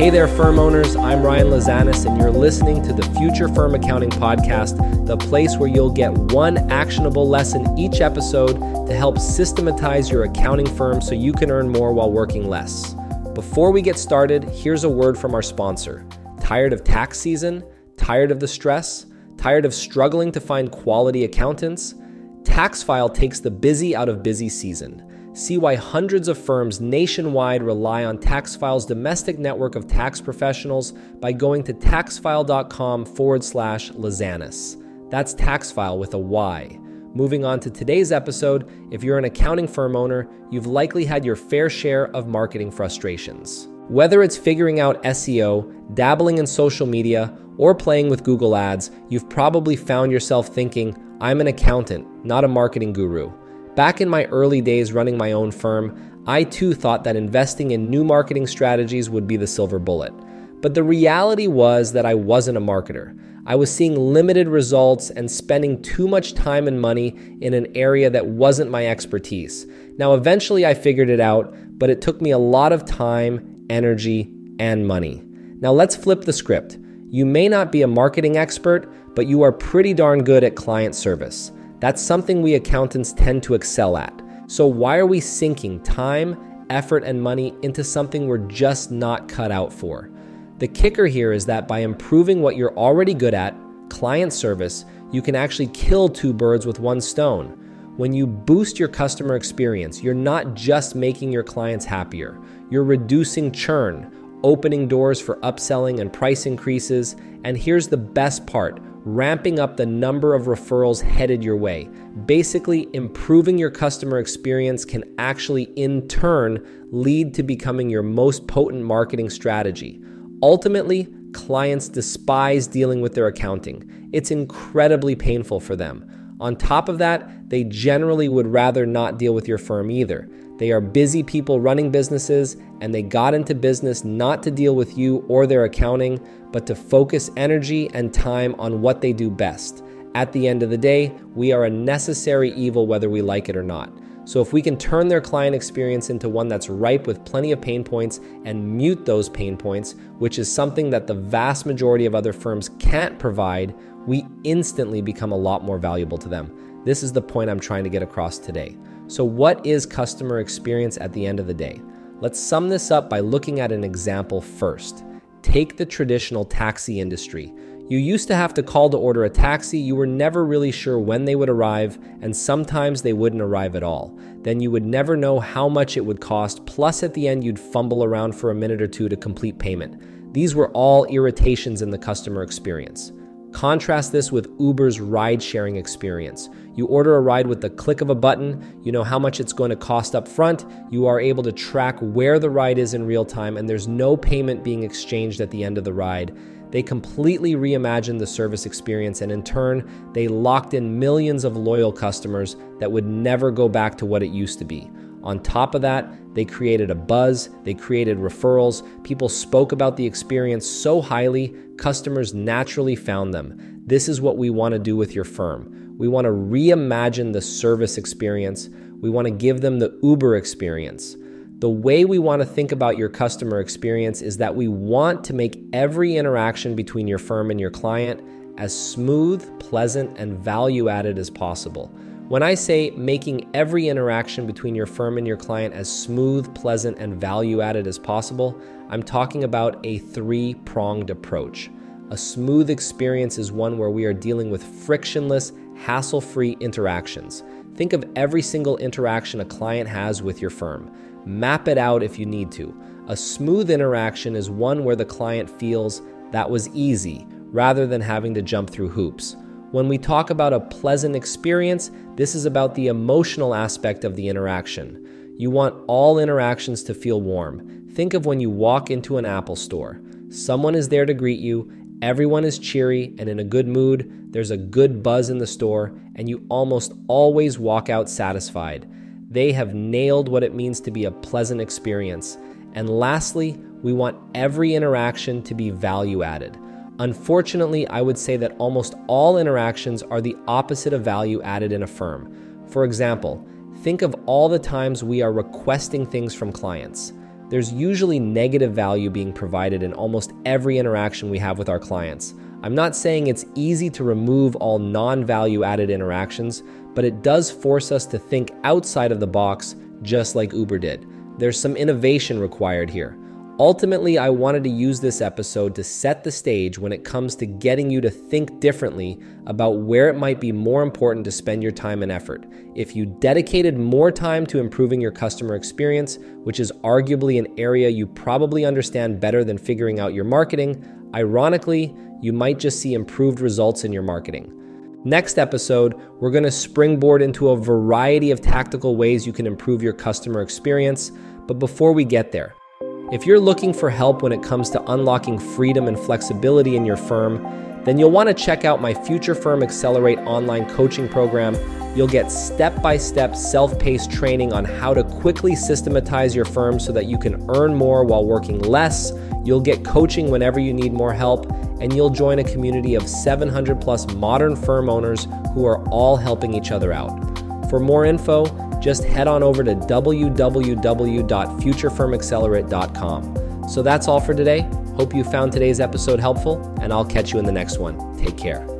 Hey there, firm owners. I'm Ryan Lazanis, and you're listening to the Future Firm Accounting Podcast, the place where you'll get one actionable lesson each episode to help systematize your accounting firm so you can earn more while working less. Before we get started, here's a word from our sponsor. Tired of tax season? Tired of the stress? Tired of struggling to find quality accountants? Taxfyle takes the busy out of busy season. See why hundreds of firms nationwide rely on Taxfyle's domestic network of tax professionals by going to taxfyle.com forward slash Lazanis. That's Taxfyle with a Y. Moving on to today's episode, if you're an accounting firm owner, you've likely had your fair share of marketing frustrations. Whether it's figuring out SEO, dabbling in social media, or playing with Google Ads, you've probably found yourself thinking, I'm an accountant, not a marketing guru. Back in my early days running my own firm, I too thought that investing in new marketing strategies would be the silver bullet. But the reality was that I wasn't a marketer. I was seeing limited results and spending too much time and money in an area that wasn't my expertise. Now, eventually I figured it out, but it took me a lot of time, energy, and money. Now, let's flip the script. You may not be a marketing expert, but you are pretty darn good at client service. That's something we accountants tend to excel at. So, why are we sinking time, effort, and money into something we're just not cut out for? The kicker here is that by improving what you're already good at, client service, you can actually kill two birds with one stone. When you boost your customer experience, you're not just making your clients happier, you're reducing churn, opening doors for upselling and price increases. And here's the best part ramping up the number of referrals headed your way. Basically, improving your customer experience can actually, in turn, lead to becoming your most potent marketing strategy. Ultimately, clients despise dealing with their accounting, it's incredibly painful for them. On top of that, they generally would rather not deal with your firm either. They are busy people running businesses, and they got into business not to deal with you or their accounting, but to focus energy and time on what they do best. At the end of the day, we are a necessary evil whether we like it or not. So, if we can turn their client experience into one that's ripe with plenty of pain points and mute those pain points, which is something that the vast majority of other firms can't provide, we instantly become a lot more valuable to them. This is the point I'm trying to get across today. So, what is customer experience at the end of the day? Let's sum this up by looking at an example first. Take the traditional taxi industry. You used to have to call to order a taxi, you were never really sure when they would arrive, and sometimes they wouldn't arrive at all. Then you would never know how much it would cost, plus at the end, you'd fumble around for a minute or two to complete payment. These were all irritations in the customer experience. Contrast this with Uber's ride sharing experience. You order a ride with the click of a button, you know how much it's going to cost up front, you are able to track where the ride is in real time, and there's no payment being exchanged at the end of the ride. They completely reimagined the service experience, and in turn, they locked in millions of loyal customers that would never go back to what it used to be. On top of that, they created a buzz, they created referrals, people spoke about the experience so highly, customers naturally found them. This is what we want to do with your firm. We want to reimagine the service experience, we want to give them the Uber experience. The way we want to think about your customer experience is that we want to make every interaction between your firm and your client as smooth, pleasant, and value added as possible. When I say making every interaction between your firm and your client as smooth, pleasant, and value added as possible, I'm talking about a three pronged approach. A smooth experience is one where we are dealing with frictionless, hassle free interactions. Think of every single interaction a client has with your firm. Map it out if you need to. A smooth interaction is one where the client feels that was easy rather than having to jump through hoops. When we talk about a pleasant experience, this is about the emotional aspect of the interaction. You want all interactions to feel warm. Think of when you walk into an Apple store. Someone is there to greet you, everyone is cheery and in a good mood, there's a good buzz in the store, and you almost always walk out satisfied. They have nailed what it means to be a pleasant experience. And lastly, we want every interaction to be value added. Unfortunately, I would say that almost all interactions are the opposite of value added in a firm. For example, think of all the times we are requesting things from clients. There's usually negative value being provided in almost every interaction we have with our clients. I'm not saying it's easy to remove all non value added interactions, but it does force us to think outside of the box, just like Uber did. There's some innovation required here. Ultimately, I wanted to use this episode to set the stage when it comes to getting you to think differently about where it might be more important to spend your time and effort. If you dedicated more time to improving your customer experience, which is arguably an area you probably understand better than figuring out your marketing, ironically, you might just see improved results in your marketing. Next episode, we're going to springboard into a variety of tactical ways you can improve your customer experience. But before we get there, if you're looking for help when it comes to unlocking freedom and flexibility in your firm, then you'll want to check out my Future Firm Accelerate online coaching program. You'll get step by step, self paced training on how to quickly systematize your firm so that you can earn more while working less. You'll get coaching whenever you need more help, and you'll join a community of 700 plus modern firm owners who are all helping each other out. For more info, just head on over to www.futurefirmaccelerate.com. So that's all for today. Hope you found today's episode helpful, and I'll catch you in the next one. Take care.